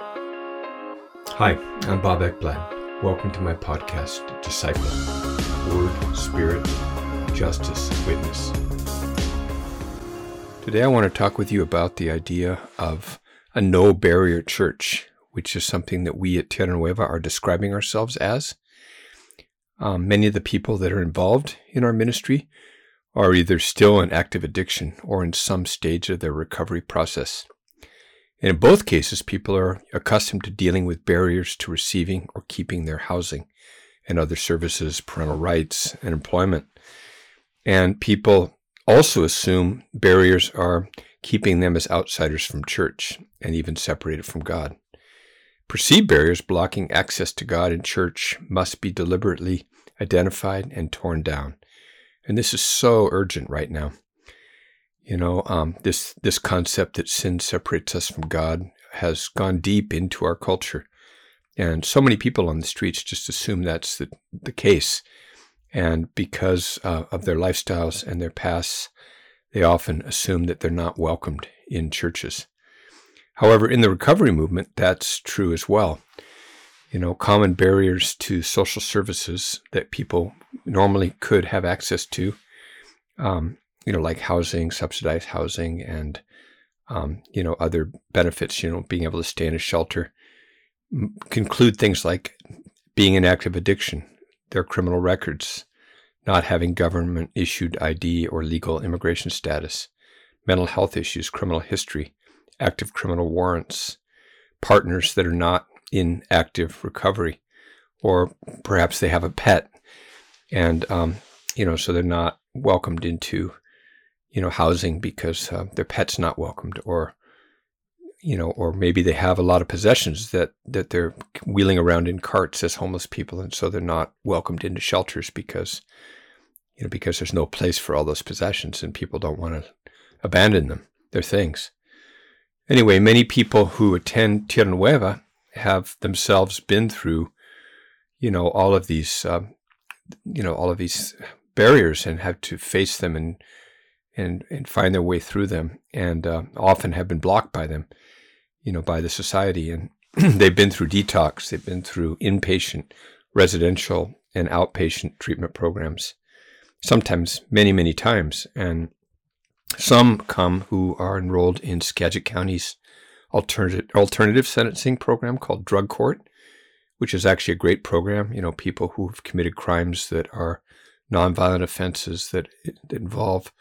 Hi, I'm Bob Ekblad. Welcome to my podcast, Disciple Word, Spirit, Justice, Witness. Today I want to talk with you about the idea of a no barrier church, which is something that we at Tierra Nueva are describing ourselves as. Um, many of the people that are involved in our ministry are either still in active addiction or in some stage of their recovery process. And in both cases, people are accustomed to dealing with barriers to receiving or keeping their housing and other services, parental rights, and employment. And people also assume barriers are keeping them as outsiders from church and even separated from God. Perceived barriers blocking access to God and church must be deliberately identified and torn down. And this is so urgent right now. You know, um, this this concept that sin separates us from God has gone deep into our culture, and so many people on the streets just assume that's the the case. And because uh, of their lifestyles and their pasts, they often assume that they're not welcomed in churches. However, in the recovery movement, that's true as well. You know, common barriers to social services that people normally could have access to um, you know, like housing, subsidized housing, and um, you know other benefits. You know, being able to stay in a shelter conclude things like being in active addiction, their criminal records, not having government issued ID or legal immigration status, mental health issues, criminal history, active criminal warrants, partners that are not in active recovery, or perhaps they have a pet, and um, you know, so they're not welcomed into you know, housing because uh, their pet's not welcomed, or you know, or maybe they have a lot of possessions that that they're wheeling around in carts as homeless people, and so they're not welcomed into shelters because you know because there's no place for all those possessions, and people don't want to abandon them, their things. Anyway, many people who attend Tierra Nueva have themselves been through, you know, all of these, uh, you know, all of these barriers and have to face them and and and find their way through them, and uh, often have been blocked by them, you know, by the society. And they've been through detox, they've been through inpatient, residential, and outpatient treatment programs, sometimes many many times. And some come who are enrolled in Skagit County's alternative alternative sentencing program called Drug Court, which is actually a great program. You know, people who have committed crimes that are nonviolent offenses that, that involve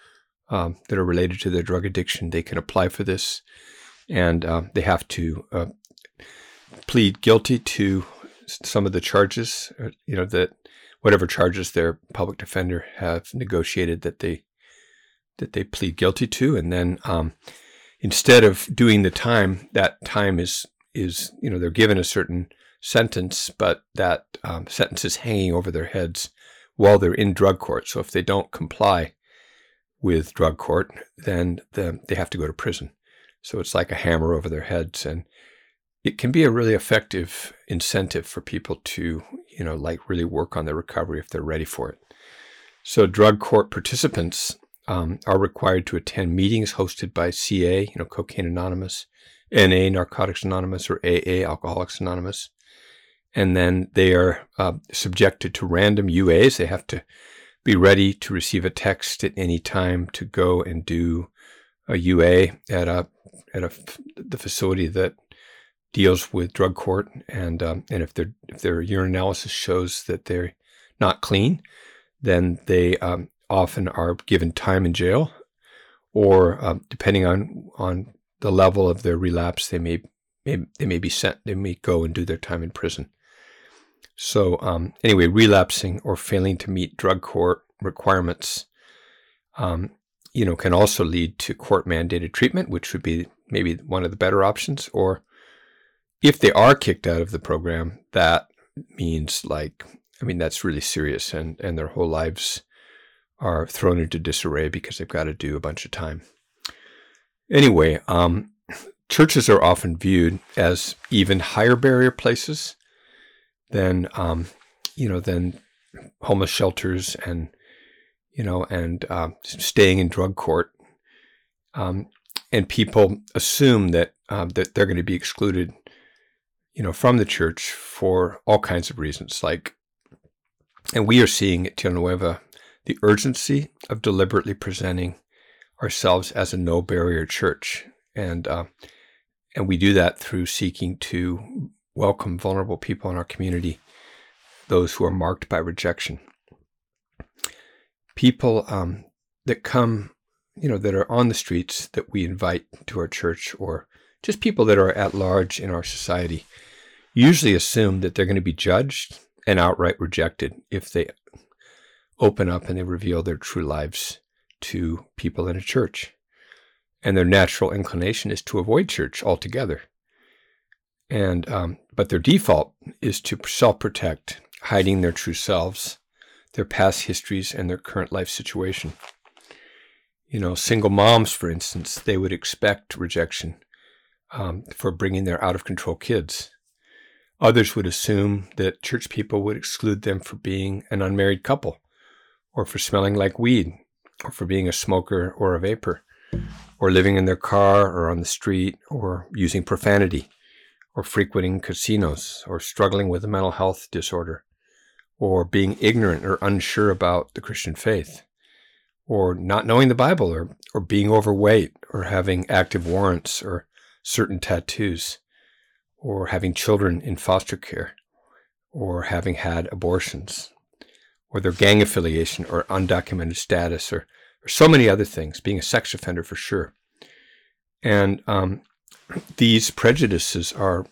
um, that are related to their drug addiction, they can apply for this, and uh, they have to uh, plead guilty to some of the charges. Uh, you know that whatever charges their public defender have negotiated that they that they plead guilty to, and then um, instead of doing the time, that time is is you know they're given a certain sentence, but that um, sentence is hanging over their heads while they're in drug court. So if they don't comply, with drug court, then the, they have to go to prison. So it's like a hammer over their heads. And it can be a really effective incentive for people to, you know, like really work on their recovery if they're ready for it. So drug court participants um, are required to attend meetings hosted by CA, you know, Cocaine Anonymous, NA, Narcotics Anonymous, or AA, Alcoholics Anonymous. And then they are uh, subjected to random UAs. They have to be ready to receive a text at any time to go and do a UA at a at a the facility that deals with drug court, and um, and if their if their urine analysis shows that they're not clean, then they um, often are given time in jail, or um, depending on on the level of their relapse, they may, may they may be sent they may go and do their time in prison. So um, anyway, relapsing or failing to meet drug court requirements, um, you know, can also lead to court mandated treatment, which would be maybe one of the better options. Or if they are kicked out of the program, that means like, I mean, that's really serious, and and their whole lives are thrown into disarray because they've got to do a bunch of time. Anyway, um, churches are often viewed as even higher barrier places than um, you know than homeless shelters and you know and uh, staying in drug court. Um, and people assume that uh, that they're going to be excluded you know, from the church for all kinds of reasons. Like, and we are seeing at Tierra Nueva the urgency of deliberately presenting ourselves as a no barrier church, and uh, and we do that through seeking to welcome vulnerable people in our community, those who are marked by rejection. People um, that come, you know, that are on the streets that we invite to our church, or just people that are at large in our society, usually assume that they're going to be judged and outright rejected if they open up and they reveal their true lives to people in a church. And their natural inclination is to avoid church altogether. And um, but their default is to self-protect, hiding their true selves, their past histories, and their current life situation. You know, single moms, for instance, they would expect rejection um, for bringing their out of control kids. Others would assume that church people would exclude them for being an unmarried couple, or for smelling like weed, or for being a smoker or a vapor, or living in their car or on the street, or using profanity, or frequenting casinos, or struggling with a mental health disorder, or being ignorant or unsure about the Christian faith, or not knowing the Bible, or, or being overweight, or having active warrants, or certain tattoos or having children in foster care, or having had abortions, or their gang affiliation, or undocumented status, or, or so many other things, being a sex offender for sure. And um, these prejudices are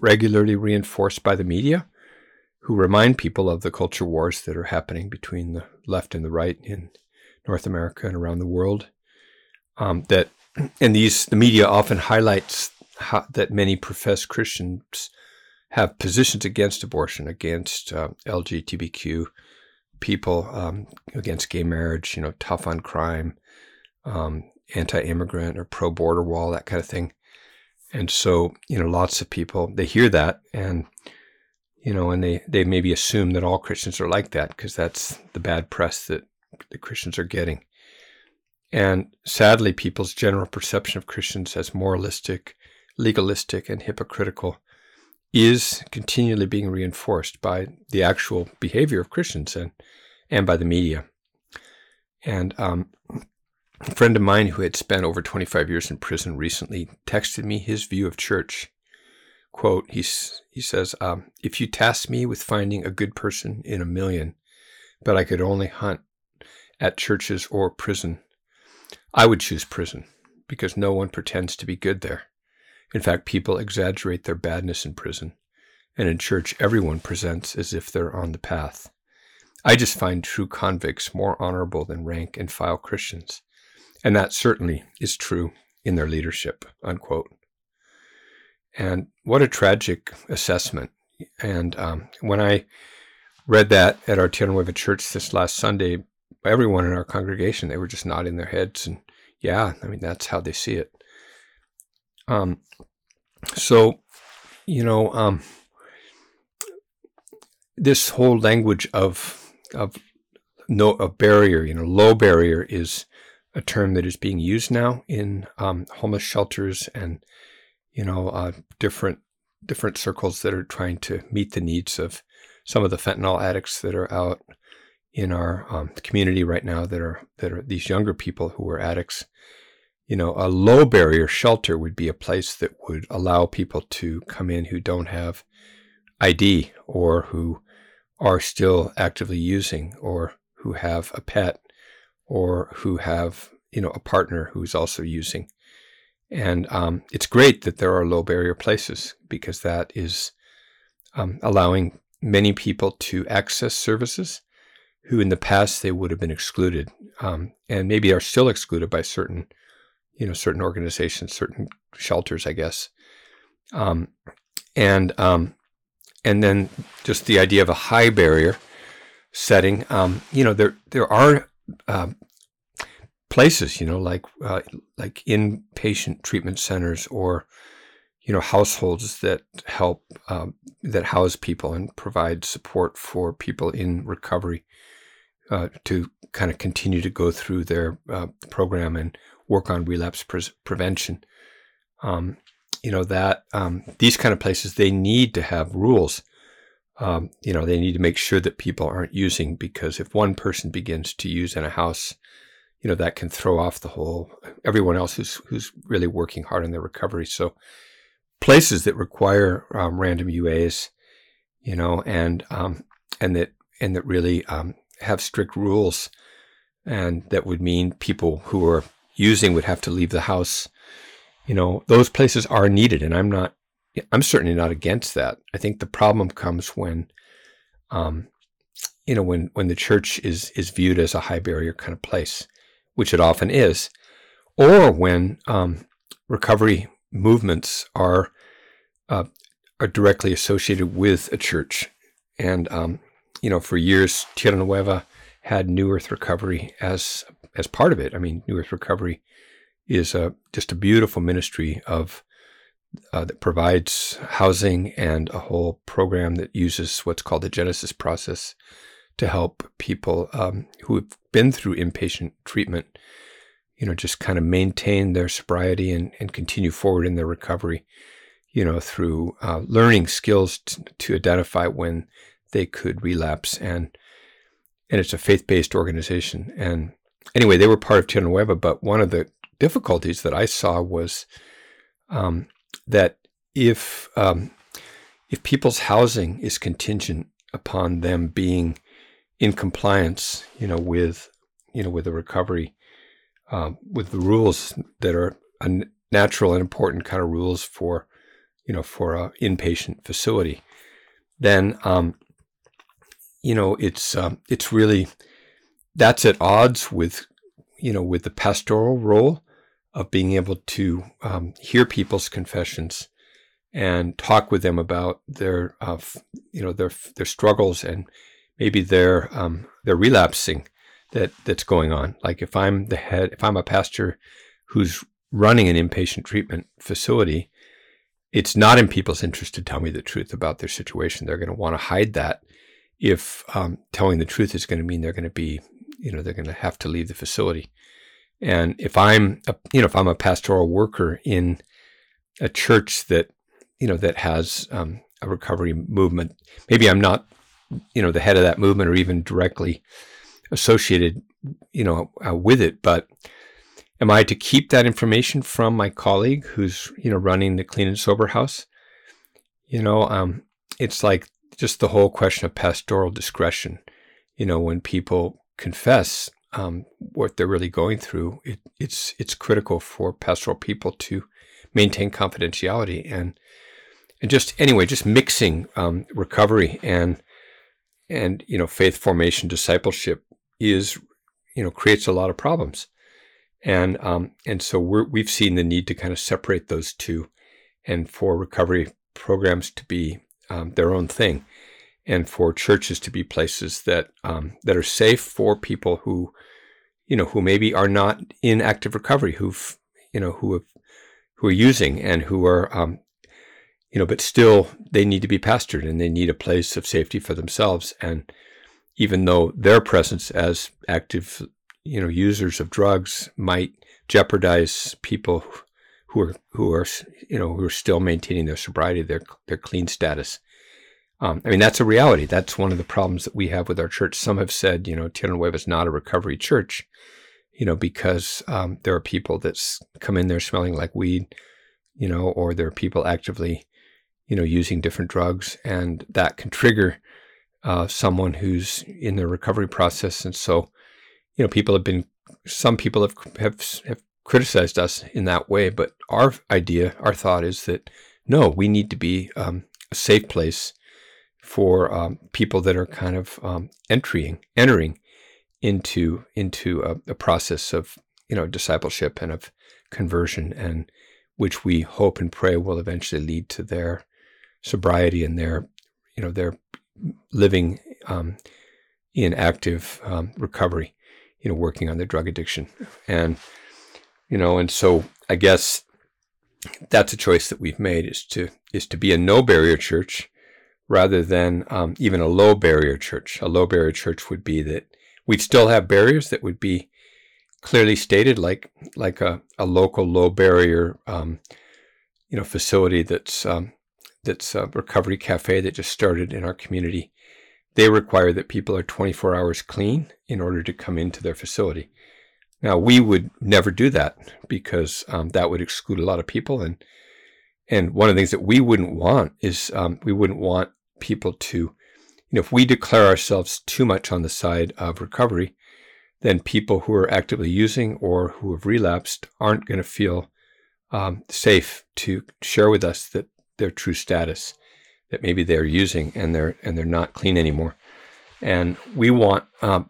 regularly reinforced by the media, who remind people of the culture wars that are happening between the left and the right in North America and around the world. Um, that and these the media often highlights how, that many professed Christians have positions against abortion, against uh, LGBTQ people, um, against gay marriage, you know, tough on crime, um, anti-immigrant or pro-border wall, that kind of thing. And so, you know, lots of people they hear that and you know, and they they maybe assume that all Christians are like that because that's the bad press that the Christians are getting. And sadly, people's general perception of Christians as moralistic, legalistic and hypocritical is continually being reinforced by the actual behavior of Christians and, and by the media. And um, a friend of mine who had spent over 25 years in prison recently texted me his view of church. Quote, he, he says, um, If you tasked me with finding a good person in a million, but I could only hunt at churches or prison, I would choose prison because no one pretends to be good there. In fact, people exaggerate their badness in prison, and in church, everyone presents as if they're on the path. I just find true convicts more honorable than rank and file Christians, and that certainly is true in their leadership. Unquote. And what a tragic assessment. And um, when I read that at our Tierra Nueva church this last Sunday, everyone in our congregation, they were just nodding their heads and, yeah, I mean, that's how they see it. Um, so, you know, um, this whole language of of no a barrier, you know, low barrier is a term that is being used now in um, homeless shelters and you know uh, different different circles that are trying to meet the needs of some of the fentanyl addicts that are out in our um, community right now that are that are these younger people who are addicts. You know, a low barrier shelter would be a place that would allow people to come in who don't have ID or who are still actively using or who have a pet or who have, you know, a partner who's also using. And um, it's great that there are low barrier places because that is um, allowing many people to access services who in the past they would have been excluded um, and maybe are still excluded by certain you know certain organizations, certain shelters, I guess, um, and um, and then just the idea of a high barrier setting. Um, you know, there there are um, places, you know, like uh, like inpatient treatment centers or you know households that help um, that house people and provide support for people in recovery uh, to kind of continue to go through their uh, program and work on relapse pre- prevention. Um, you know that um, these kind of places they need to have rules. Um, you know, they need to make sure that people aren't using because if one person begins to use in a house, you know that can throw off the whole everyone else who's who's really working hard on their recovery. So places that require um, random UAs, you know, and um, and that and that really um, have strict rules, and that would mean people who are using would have to leave the house. You know, those places are needed, and I'm not. I'm certainly not against that. I think the problem comes when, um, you know, when when the church is is viewed as a high barrier kind of place, which it often is, or when um, recovery movements are uh, are directly associated with a church, and um, you know, for years, Tierra Nueva had New Earth Recovery as as part of it. I mean, New Earth Recovery is a, just a beautiful ministry of uh, that provides housing and a whole program that uses what's called the Genesis process to help people um, who have been through inpatient treatment, you know, just kind of maintain their sobriety and, and continue forward in their recovery, you know, through uh, learning skills t- to identify when they could relapse. And and it's a faith-based organization. And anyway they were part of Tierra Nueva but one of the difficulties that I saw was um, that if um, if people's housing is contingent upon them being in compliance you know with you know with the recovery um, with the rules that are a natural and important kind of rules for you know for a inpatient facility then um, you know, it's um, it's really that's at odds with you know with the pastoral role of being able to um, hear people's confessions and talk with them about their uh, you know their their struggles and maybe their um, their relapsing that that's going on. Like if I'm the head, if I'm a pastor who's running an inpatient treatment facility, it's not in people's interest to tell me the truth about their situation. They're going to want to hide that if um, telling the truth is going to mean they're going to be, you know, they're going to have to leave the facility. And if I'm, a, you know, if I'm a pastoral worker in a church that, you know, that has um, a recovery movement, maybe I'm not, you know, the head of that movement or even directly associated, you know, uh, with it, but am I to keep that information from my colleague who's, you know, running the clean and sober house? You know, um, it's like just the whole question of pastoral discretion. You know, when people confess um, what they're really going through, it, it's it's critical for pastoral people to maintain confidentiality and and just anyway, just mixing um, recovery and and you know faith formation discipleship is you know creates a lot of problems. And um, and so we're, we've seen the need to kind of separate those two and for recovery programs to be um, their own thing, and for churches to be places that um, that are safe for people who, you know, who maybe are not in active recovery, who've you know who have who are using and who are um, you know, but still they need to be pastored and they need a place of safety for themselves. And even though their presence as active, you know, users of drugs might jeopardize people who are who are you know who are still maintaining their sobriety, their their clean status. Um, I mean, that's a reality. That's one of the problems that we have with our church. Some have said, you know, Tierra Nueva is not a recovery church, you know, because um, there are people that come in there smelling like weed, you know, or there are people actively, you know, using different drugs, and that can trigger uh, someone who's in the recovery process. And so, you know, people have been, some people have have have criticized us in that way, but our idea, our thought is that no, we need to be um, a safe place for um, people that are kind of um, entering entering into into a, a, process of you know discipleship and of conversion, and which we hope and pray will eventually lead to their sobriety and their you know their living um, in active um, recovery, you know, working on their drug addiction. And you know, and so I guess that's a choice that we've made is to is to be a no barrier church rather than um, even a low barrier church. A low barrier church would be that we'd still have barriers that would be clearly stated, like like a, a local low barrier, um, you know, facility that's um, that's a recovery cafe that just started in our community. They require that people are 24 hours clean in order to come into their facility. Now we would never do that because um, that would exclude a lot of people, and and one of the things that we wouldn't want is um, we wouldn't want people to, you know, if we declare ourselves too much on the side of recovery, then people who are actively using or who have relapsed aren't going to feel um, safe to share with us that their true status, that maybe they're using and they're and they're not clean anymore. And we want um,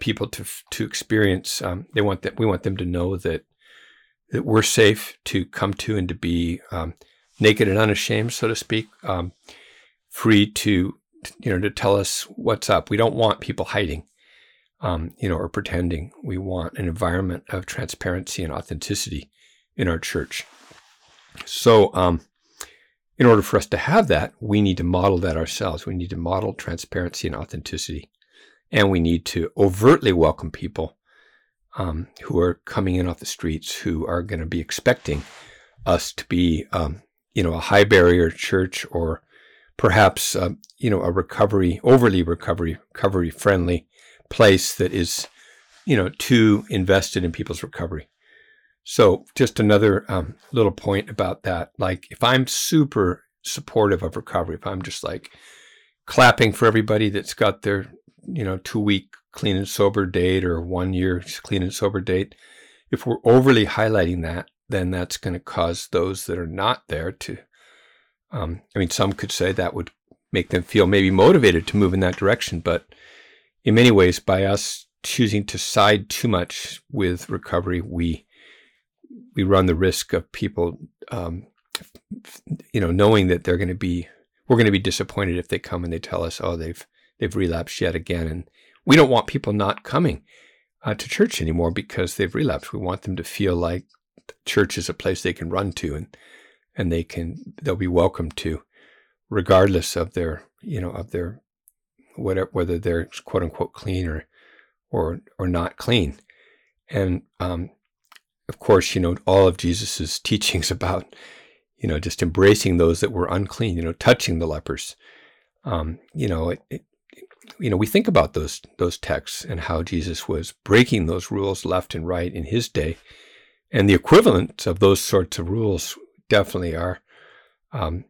people to to experience. Um, they want that we want them to know that that we're safe to come to and to be um, naked and unashamed, so to speak, um, free to you know to tell us what's up. We don't want people hiding, um, you know, or pretending. We want an environment of transparency and authenticity in our church. So, um, in order for us to have that, we need to model that ourselves. We need to model transparency and authenticity. And we need to overtly welcome people um, who are coming in off the streets who are going to be expecting us to be, um, you know, a high barrier church or perhaps, uh, you know, a recovery, overly recovery, recovery friendly place that is, you know, too invested in people's recovery. So, just another um, little point about that. Like, if I'm super supportive of recovery, if I'm just like clapping for everybody that's got their, you know, two week clean and sober date or one year clean and sober date, if we're overly highlighting that, then that's going to cause those that are not there to, um, I mean, some could say that would make them feel maybe motivated to move in that direction. But in many ways, by us choosing to side too much with recovery, we we run the risk of people, um, you know, knowing that they're going to be, we're going to be disappointed if they come and they tell us, oh, they've they've relapsed yet again, and we don't want people not coming uh, to church anymore because they've relapsed. We want them to feel like church is a place they can run to and and they can they'll be welcome to, regardless of their you know of their whatever whether they're quote unquote clean or or or not clean, and um, of course, you know, all of Jesus's teachings about, you know, just embracing those that were unclean, you know, touching the lepers. Um, you know, it, it, you know, we think about those those texts and how Jesus was breaking those rules left and right in his day, and the equivalent of those sorts of rules definitely are, um,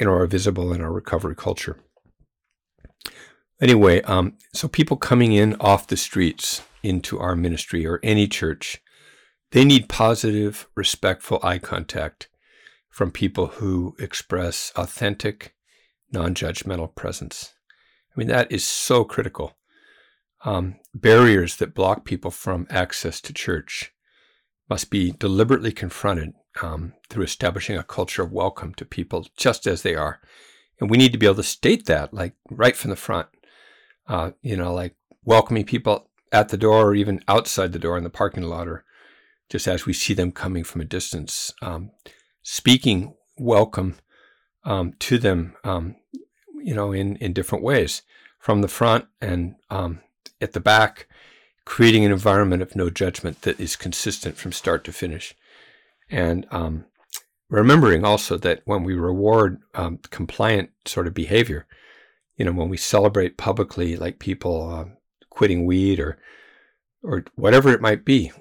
know, are visible in our recovery culture. Anyway, um, so people coming in off the streets into our ministry or any church they need positive, respectful eye contact from people who express authentic, non judgmental presence. I mean, that is so critical. Um, barriers that block people from access to church must be deliberately confronted um, through establishing a culture of welcome to people just as they are. And we need to be able to state that, like right from the front, uh, you know, like welcoming people at the door or even outside the door in the parking lot or just as we see them coming from a distance, um, speaking welcome um, to them, um, you know, in, in different ways. From the front and um, at the back, creating an environment of no judgment that is consistent from start to finish. And um, remembering also that when we reward um, compliant sort of behavior, you know, when we celebrate publicly, like people uh, quitting weed or or whatever it might be,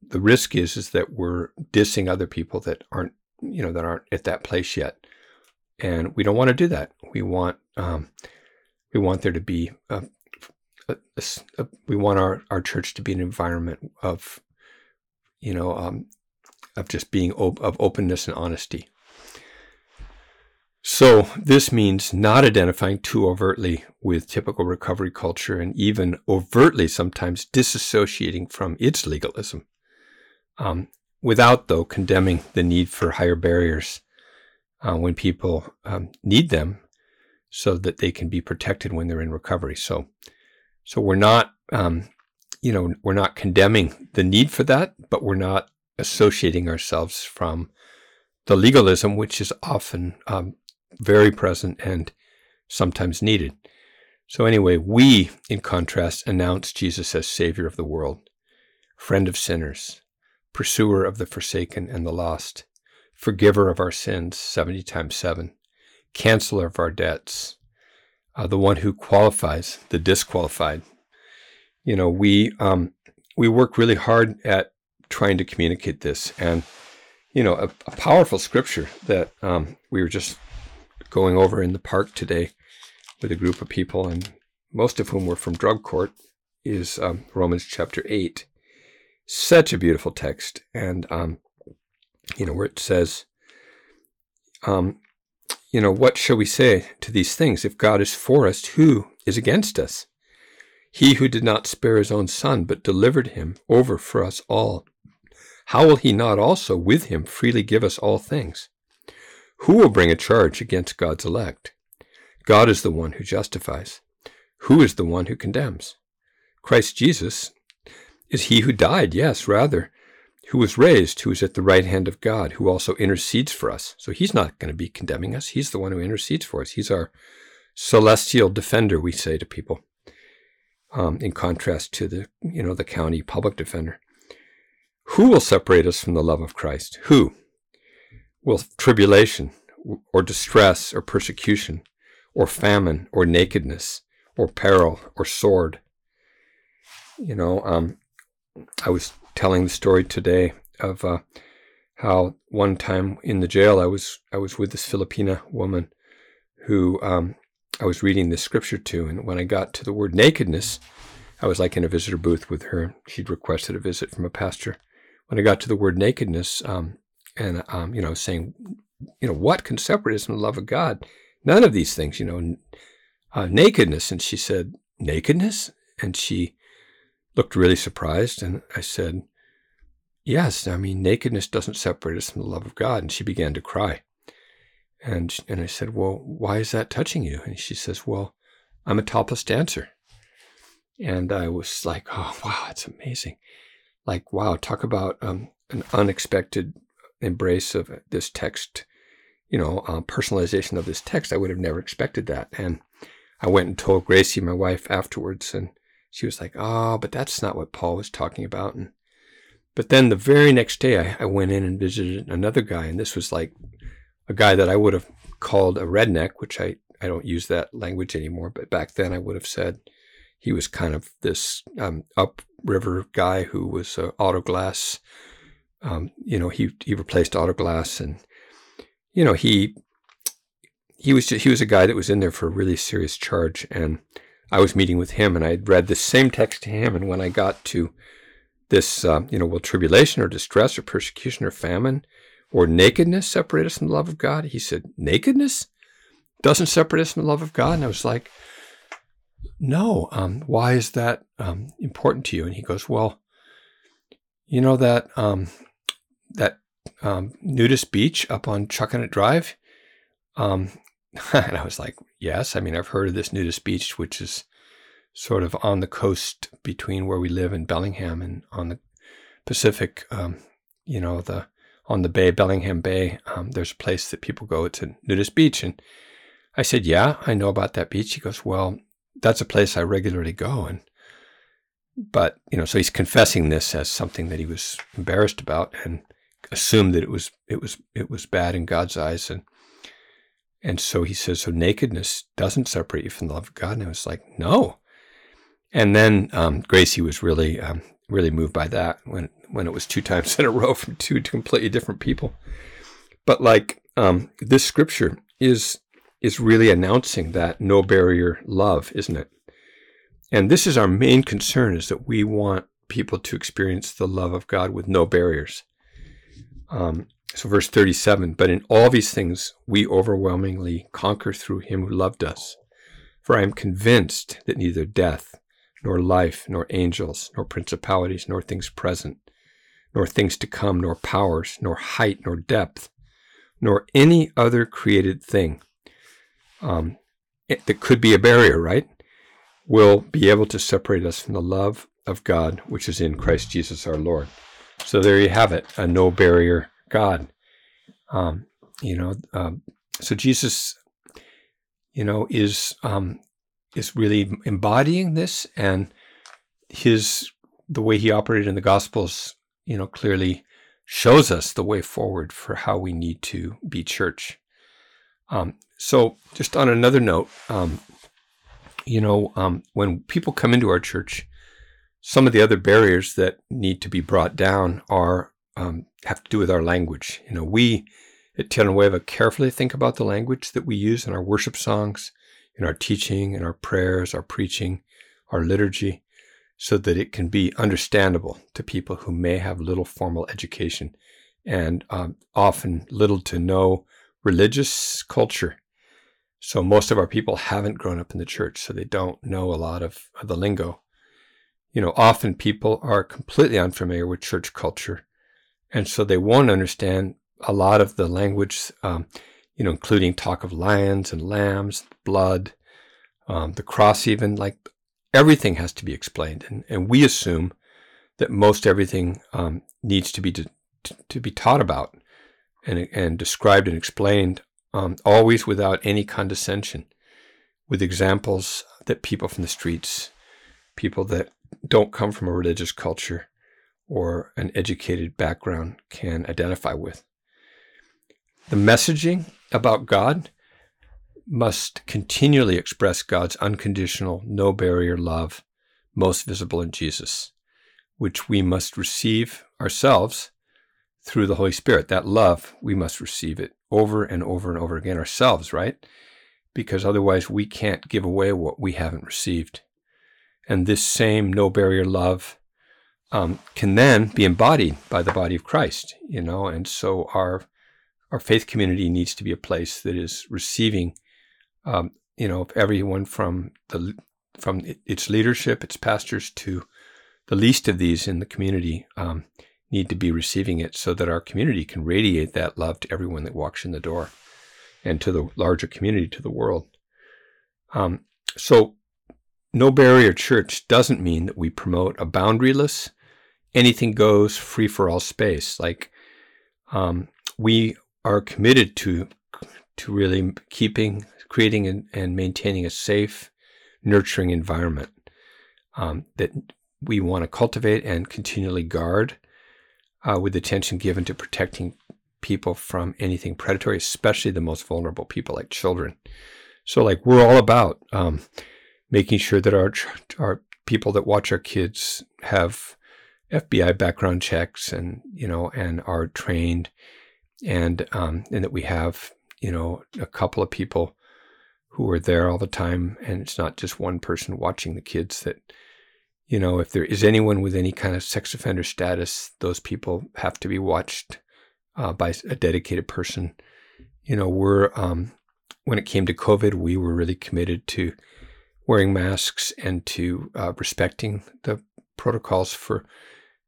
the risk is is that we're dissing other people that aren't you know that aren't at that place yet, and we don't want to do that. We want um, we want there to be a, a, a, we want our our church to be an environment of you know um, of just being op- of openness and honesty. So this means not identifying too overtly with typical recovery culture and even overtly sometimes disassociating from its legalism um, without, though, condemning the need for higher barriers uh, when people um, need them so that they can be protected when they're in recovery. So, so we're not, um, you know, we're not condemning the need for that, but we're not associating ourselves from the legalism, which is often um, very present and sometimes needed. So, anyway, we, in contrast, announce Jesus as Savior of the world, friend of sinners, pursuer of the forsaken and the lost, forgiver of our sins 70 times 7, canceller of our debts, uh, the one who qualifies the disqualified. You know, we um, we work really hard at trying to communicate this, and you know, a, a powerful scripture that um, we were just going over in the park today with a group of people, and most of whom were from drug court, is um, Romans chapter eight. Such a beautiful text, and um, you know where it says, um, you know, what shall we say to these things? If God is for us, who is against us? He who did not spare his own son, but delivered him over for us all, how will he not also with him freely give us all things? Who will bring a charge against God's elect? God is the one who justifies. Who is the one who condemns? Christ Jesus is he who died, yes, rather, who was raised, who is at the right hand of God, who also intercedes for us. So he's not going to be condemning us. He's the one who intercedes for us. He's our celestial defender, we say to people, um, in contrast to the, you know, the county public defender. Who will separate us from the love of Christ? Who? Will tribulation or distress or persecution or famine or nakedness or peril or sword? You know, um, I was telling the story today of uh, how one time in the jail I was I was with this Filipina woman who um, I was reading the scripture to, and when I got to the word nakedness, I was like in a visitor booth with her. She'd requested a visit from a pastor. When I got to the word nakedness, um, and um, you know, saying, you know, what can separate us from the love of God? None of these things, you know, uh, nakedness. And she said, nakedness, and she looked really surprised. And I said, Yes, I mean, nakedness doesn't separate us from the love of God. And she began to cry. And, and I said, Well, why is that touching you? And she says, Well, I'm a topless dancer. And I was like, Oh, wow, it's amazing. Like, wow, talk about um, an unexpected embrace of this text, you know, uh, personalization of this text. I would have never expected that. And I went and told Gracie, my wife, afterwards, and she was like, "Oh, but that's not what Paul was talking about." And but then the very next day, I, I went in and visited another guy, and this was like a guy that I would have called a redneck, which I I don't use that language anymore, but back then I would have said he was kind of this um, upriver guy who was uh, auto glass. Um, you know, he he replaced auto glass, and you know he he was just, he was a guy that was in there for a really serious charge, and I was meeting with him and I had read the same text to him. And when I got to this, uh, you know, will tribulation or distress or persecution or famine or nakedness separate us from the love of God? He said, nakedness doesn't separate us from the love of God. And I was like, no, um, why is that um, important to you? And he goes, well, you know that um, that um, nudist beach up on Chuckanut Drive? And I was like, yes. I mean, I've heard of this nudist beach, which is sort of on the coast between where we live in Bellingham and on the Pacific, um, you know, the on the bay, Bellingham Bay. Um, there's a place that people go. It's a nudist beach. And I said, yeah, I know about that beach. He goes, well, that's a place I regularly go. And, but, you know, so he's confessing this as something that he was embarrassed about and assumed that it was, it was, it was bad in God's eyes. And, and so he says, so nakedness doesn't separate you from the love of God. And I was like, no. And then um, Gracie was really, um, really moved by that when when it was two times in a row from two completely different people. But like um, this scripture is is really announcing that no barrier love, isn't it? And this is our main concern: is that we want people to experience the love of God with no barriers. Um, so, verse 37 But in all these things we overwhelmingly conquer through him who loved us. For I am convinced that neither death, nor life, nor angels, nor principalities, nor things present, nor things to come, nor powers, nor height, nor depth, nor any other created thing um, that could be a barrier, right? Will be able to separate us from the love of God, which is in Christ Jesus our Lord. So there you have it, a no barrier God. Um, you know, um, so Jesus, you know, is um, is really embodying this, and his the way he operated in the Gospels, you know, clearly shows us the way forward for how we need to be church. Um, so, just on another note, um, you know, um, when people come into our church, some of the other barriers that need to be brought down are um, have to do with our language. You know, we at Nueva carefully think about the language that we use in our worship songs, in our teaching, in our prayers, our preaching, our liturgy, so that it can be understandable to people who may have little formal education and um, often little to no religious culture. So most of our people haven't grown up in the church, so they don't know a lot of the lingo. You know, often people are completely unfamiliar with church culture, and so they won't understand a lot of the language, um, you know, including talk of lions and lambs, blood, um, the cross, even like everything has to be explained, and, and we assume that most everything um, needs to be to, to, be taught about and, and described and explained, um, always without any condescension, with examples that people from the streets, people that don't come from a religious culture or an educated background can identify with. The messaging about God must continually express God's unconditional, no barrier love, most visible in Jesus, which we must receive ourselves through the Holy Spirit. That love, we must receive it over and over and over again ourselves, right? Because otherwise we can't give away what we haven't received. And this same no barrier love um, can then be embodied by the body of Christ, you know, and so our our faith community needs to be a place that is receiving um, you know, everyone from the from its leadership, its pastors, to the least of these in the community um, need to be receiving it, so that our community can radiate that love to everyone that walks in the door, and to the larger community, to the world. Um, so, no barrier church doesn't mean that we promote a boundaryless, anything goes, free for all space. Like um, we are committed to to really keeping creating and, and maintaining a safe, nurturing environment um, that we want to cultivate and continually guard uh, with attention given to protecting people from anything predatory, especially the most vulnerable people like children. So, like, we're all about um, making sure that our our people that watch our kids have FBI background checks and you know and are trained, and um, and that we have you know a couple of people who are there all the time and it's not just one person watching the kids that you know if there is anyone with any kind of sex offender status those people have to be watched uh, by a dedicated person. You know we're um, when it came to covid we were really committed to wearing masks and to uh, respecting the protocols for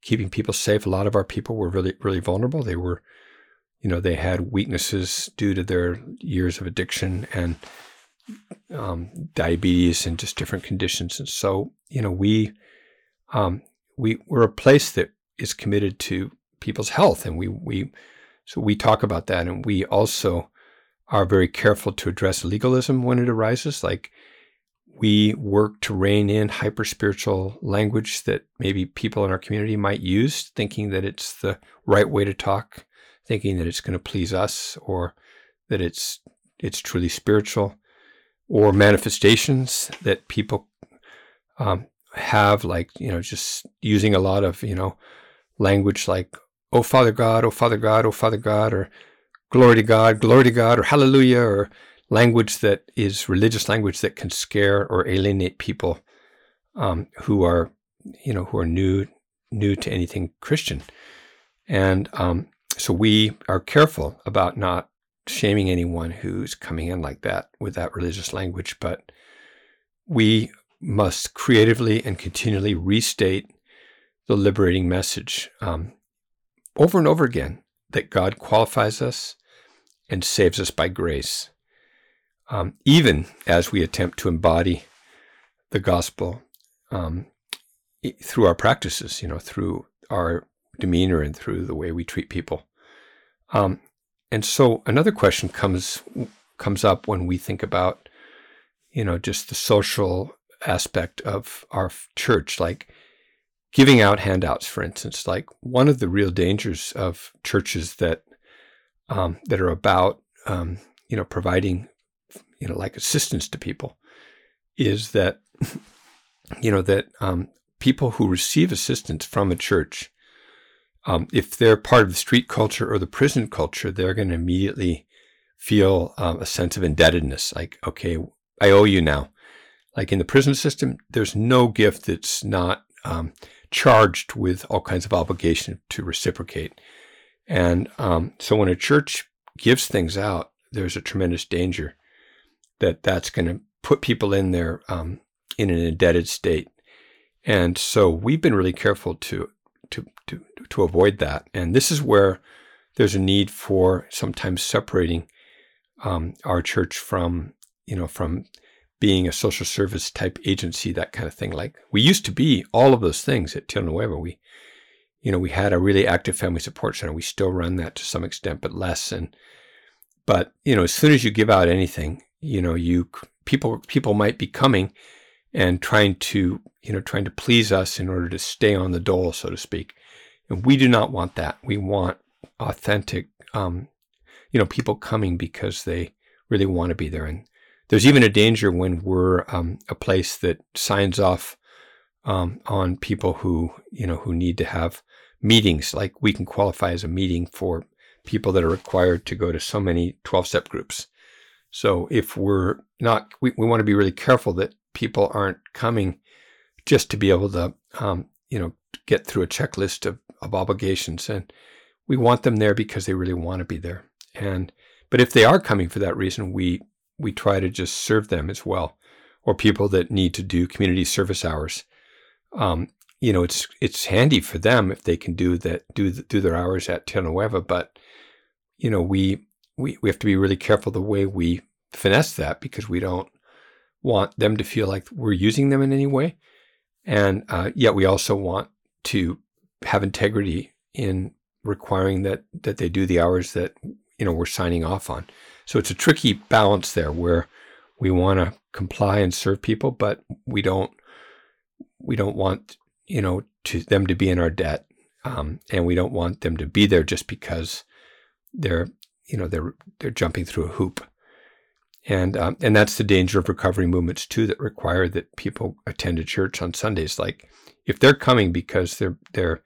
keeping people safe a lot of our people were really really vulnerable they were you know they had weaknesses due to their years of addiction and um, diabetes and just different conditions. And so, you know, we um, we we're a place that is committed to people's health, and we we so we talk about that, and we also are very careful to address legalism when it arises. Like we work to rein in hyper spiritual language that maybe people in our community might use, thinking that it's the right way to talk, thinking that it's going to please us or that it's it's truly spiritual or manifestations that people um, have, like, you know, just using a lot of, you know, language like, oh, Father God, oh, Father God, oh, Father God, or glory to God, glory to God, or hallelujah, or language that is religious language that can scare or alienate people um, who are, you know, who are new, new to anything Christian. And um, so we are careful about not shaming anyone who's coming in like that with that religious language, but we must creatively and continually restate the liberating message um, over and over again that God qualifies us and saves us by grace, um, even as we attempt to embody the gospel um, through our practices, you know, through our demeanor and through the way we treat people. Um, and so another question comes comes up when we think about, you know, just the social aspect of our church. Like, giving out handouts, for instance, like one of the real dangers of churches that um, that are about um, you know providing you know like assistance to people is that you know that um, people who receive assistance from a church, um, if they're part of the street culture or the prison culture, they're going to immediately feel um, a sense of indebtedness. Like, okay, I owe you now. Like in the prison system, there's no gift that's not um, charged with all kinds of obligation to reciprocate. And um, so when a church gives things out, there's a tremendous danger that that's going to put people in there um, in an indebted state. And so we've been really careful to to to to avoid that. And this is where there's a need for sometimes separating um, our church from you know from being a social service type agency, that kind of thing. Like we used to be all of those things at Tierra Nueva. We you know we had a really active family support center. We still run that to some extent, but less. And but you know as soon as you give out anything, you know you people people might be coming and trying to you know trying to please us in order to stay on the dole, so to speak. And we do not want that. We want authentic, um, you know, people coming because they really want to be there. And there's even a danger when we're um, a place that signs off um, on people who you know who need to have meetings. Like we can qualify as a meeting for people that are required to go to so many 12 step groups. So if we're not, we, we want to be really careful that people aren't coming just to be able to, um, you know, get through a checklist of, of obligations. And we want them there because they really want to be there. And, but if they are coming for that reason, we, we try to just serve them as well. Or people that need to do community service hours. Um, you know, it's it's handy for them if they can do that, do do their hours at Tierra Nueva. But you know, we we we have to be really careful the way we finesse that because we don't want them to feel like we're using them in any way. And uh, yet we also want to have integrity in requiring that that they do the hours that you know we're signing off on. So it's a tricky balance there where we want to comply and serve people, but we don't we don't want you know to them to be in our debt, um, and we don't want them to be there just because they're you know they're they're jumping through a hoop and um, and that's the danger of recovery movements too that require that people attend a church on Sundays. Like if they're coming because they're they're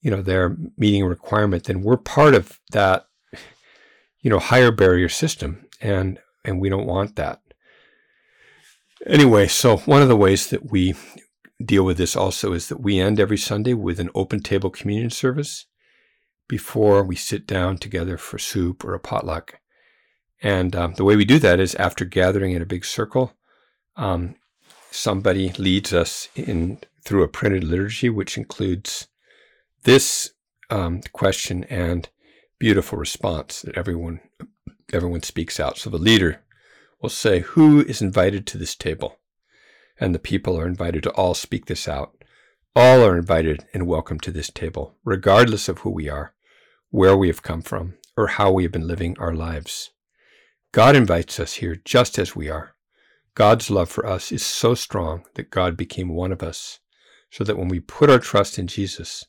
you know they're meeting a requirement, then we're part of that you know higher barrier system, and and we don't want that. Anyway, so one of the ways that we deal with this also is that we end every Sunday with an open table communion service before we sit down together for soup or a potluck. And um, the way we do that is after gathering in a big circle, um, somebody leads us in through a printed liturgy, which includes this um, question and beautiful response that everyone everyone speaks out. So the leader will say, "Who is invited to this table?" And the people are invited to all speak this out. All are invited and welcome to this table, regardless of who we are, where we have come from, or how we have been living our lives. God invites us here just as we are. God's love for us is so strong that God became one of us, so that when we put our trust in Jesus,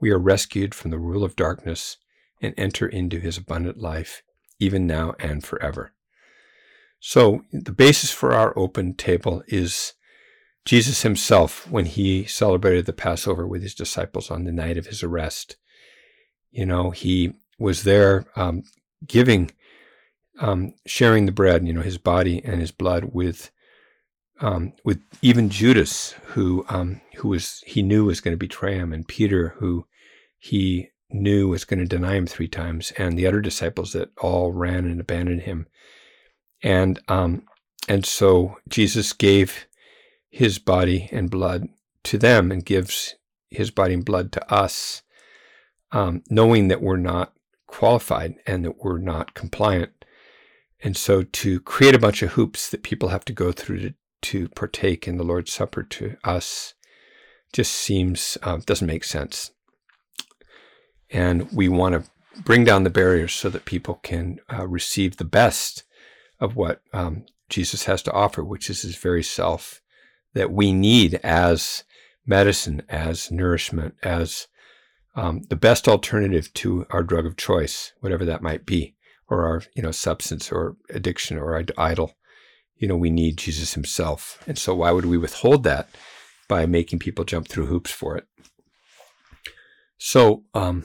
we are rescued from the rule of darkness and enter into his abundant life, even now and forever. So, the basis for our open table is Jesus himself when he celebrated the Passover with his disciples on the night of his arrest. You know, he was there um, giving um, sharing the bread, you know, his body and his blood with um, with even Judas, who um, who was he knew was going to betray him, and Peter, who he knew was going to deny him three times, and the other disciples that all ran and abandoned him, and um, and so Jesus gave his body and blood to them, and gives his body and blood to us, um, knowing that we're not qualified and that we're not compliant and so to create a bunch of hoops that people have to go through to, to partake in the Lord's Supper to us just seems, uh, doesn't make sense. And we want to bring down the barriers so that people can uh, receive the best of what um, Jesus has to offer, which is his very self that we need as medicine, as nourishment, as um, the best alternative to our drug of choice, whatever that might be, or our you know substance or addiction or idol. You know, we need Jesus Himself, and so why would we withhold that by making people jump through hoops for it? So, um,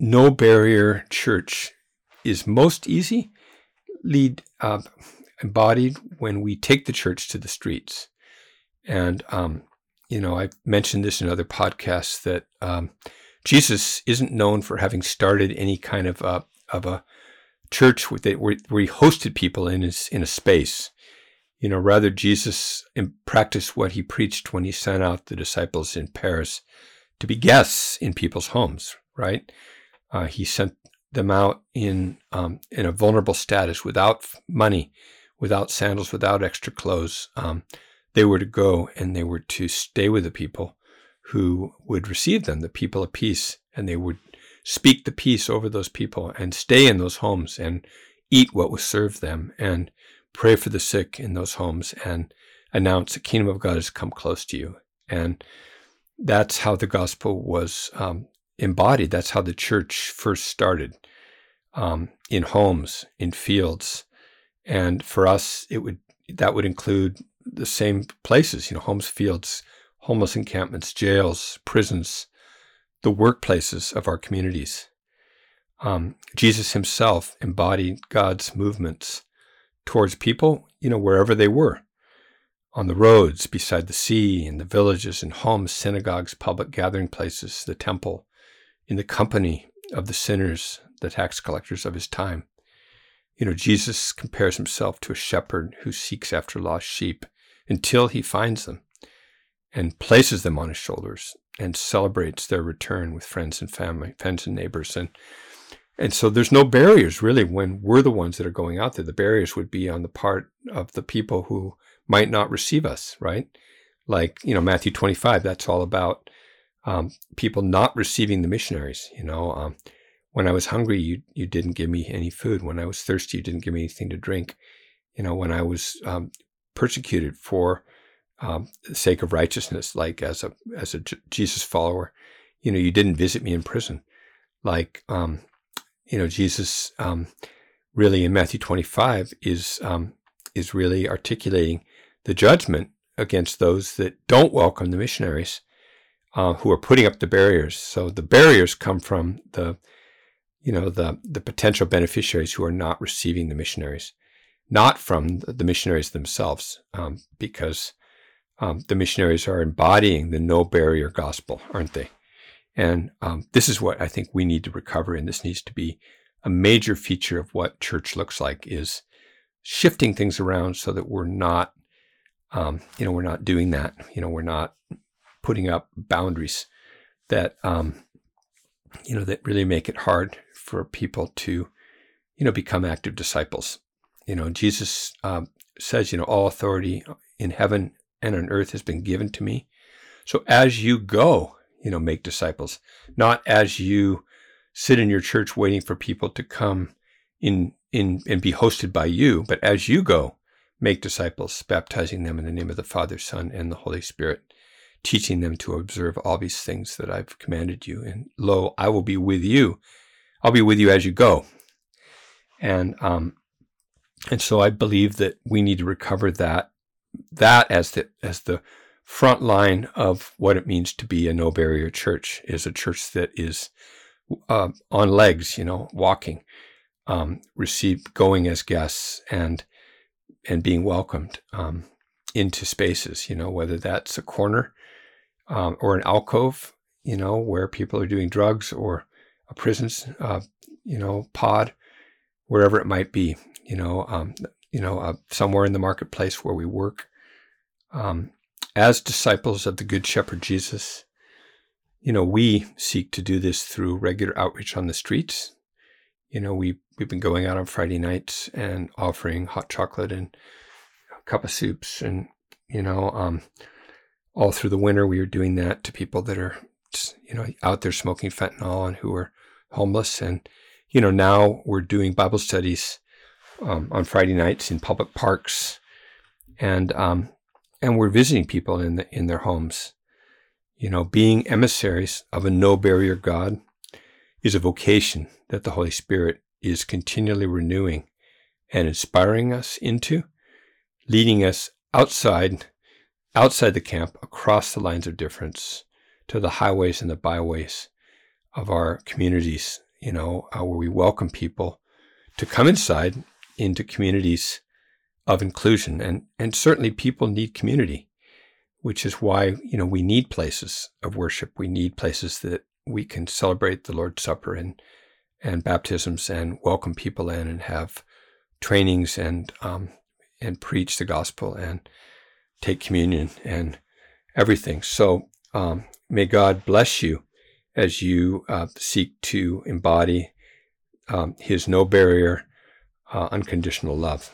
no barrier church is most easy lead uh, embodied when we take the church to the streets. And, um, you know, I've mentioned this in other podcasts that um, Jesus isn't known for having started any kind of, uh, of a church where, where, he hosted people in, his, in a space. You know, rather, Jesus practiced what he preached when he sent out the disciples in pairs to be guests in people's homes, right? Uh, he sent them out in um, in a vulnerable status, without money, without sandals, without extra clothes. Um, they were to go and they were to stay with the people who would receive them, the people of peace, and they would speak the peace over those people and stay in those homes and eat what was served them and pray for the sick in those homes and announce the kingdom of God has come close to you. And that's how the gospel was um, embodied. That's how the church first started um, in homes, in fields, and for us, it would that would include the same places, you know, homes, fields, homeless encampments, jails, prisons, the workplaces of our communities. Um, Jesus himself embodied God's movements towards people, you know, wherever they were on the roads, beside the sea, in the villages, in homes, synagogues, public gathering places, the temple, in the company of the sinners, the tax collectors of his time. You know, Jesus compares himself to a shepherd who seeks after lost sheep until he finds them and places them on his shoulders and celebrates their return with friends and family, friends and neighbors. And and so there's no barriers really when we're the ones that are going out there. The barriers would be on the part of the people who might not receive us, right? Like, you know, Matthew 25, that's all about um, people not receiving the missionaries. You know, um, when I was hungry, you you didn't give me any food. When I was thirsty, you didn't give me anything to drink. You know, when I was um, persecuted for um, the sake of righteousness, like as a as a Jesus follower, you know, you didn't visit me in prison. Like, um, you know, Jesus um, really in Matthew 25 is um, is really articulating the judgment against those that don't welcome the missionaries uh, who are putting up the barriers. So the barriers come from the, you know, the the potential beneficiaries who are not receiving the missionaries, not from the missionaries themselves, um, because um, the missionaries are embodying the no barrier gospel, aren't they? And um, this is what I think we need to recover, and this needs to be a major feature of what church looks like: is shifting things around so that we're not, um, you know, we're not doing that. You know, we're not putting up boundaries that um, you know that really make it hard for people to you know become active disciples. You know, Jesus um, says, you know, all authority in heaven and on earth has been given to me. So as you go, you know, make disciples, not as you sit in your church waiting for people to come in in and be hosted by you, but as you go, make disciples, baptizing them in the name of the Father, Son, and the Holy Spirit teaching them to observe all these things that I've commanded you. And lo, I will be with you. I'll be with you as you go. And um, and so I believe that we need to recover that that as the as the front line of what it means to be a no barrier church is a church that is uh, on legs, you know, walking, um, receive going as guests and and being welcomed um, into spaces, you know, whether that's a corner um, or an alcove, you know, where people are doing drugs or a prison's, uh, you know, pod, wherever it might be, you know, um, you know, uh, somewhere in the marketplace where we work. Um, as disciples of the Good Shepherd Jesus, you know, we seek to do this through regular outreach on the streets. You know, we we've been going out on Friday nights and offering hot chocolate and a cup of soups and you know, um, all through the winter, we were doing that to people that are, you know, out there smoking fentanyl and who are homeless. And, you know, now we're doing Bible studies um, on Friday nights in public parks, and um, and we're visiting people in the, in their homes. You know, being emissaries of a no barrier God is a vocation that the Holy Spirit is continually renewing and inspiring us into, leading us outside, outside the camp, across the lines of difference to the highways and the byways of our communities, you know, uh, where we welcome people to come inside into communities of inclusion. And, and certainly people need community, which is why, you know, we need places of worship. We need places that we can celebrate the Lord's Supper and, and baptisms and welcome people in and have trainings and, um, and preach the gospel and take communion and everything. So, um, may God bless you as you uh, seek to embody um, his no barrier, uh, unconditional love.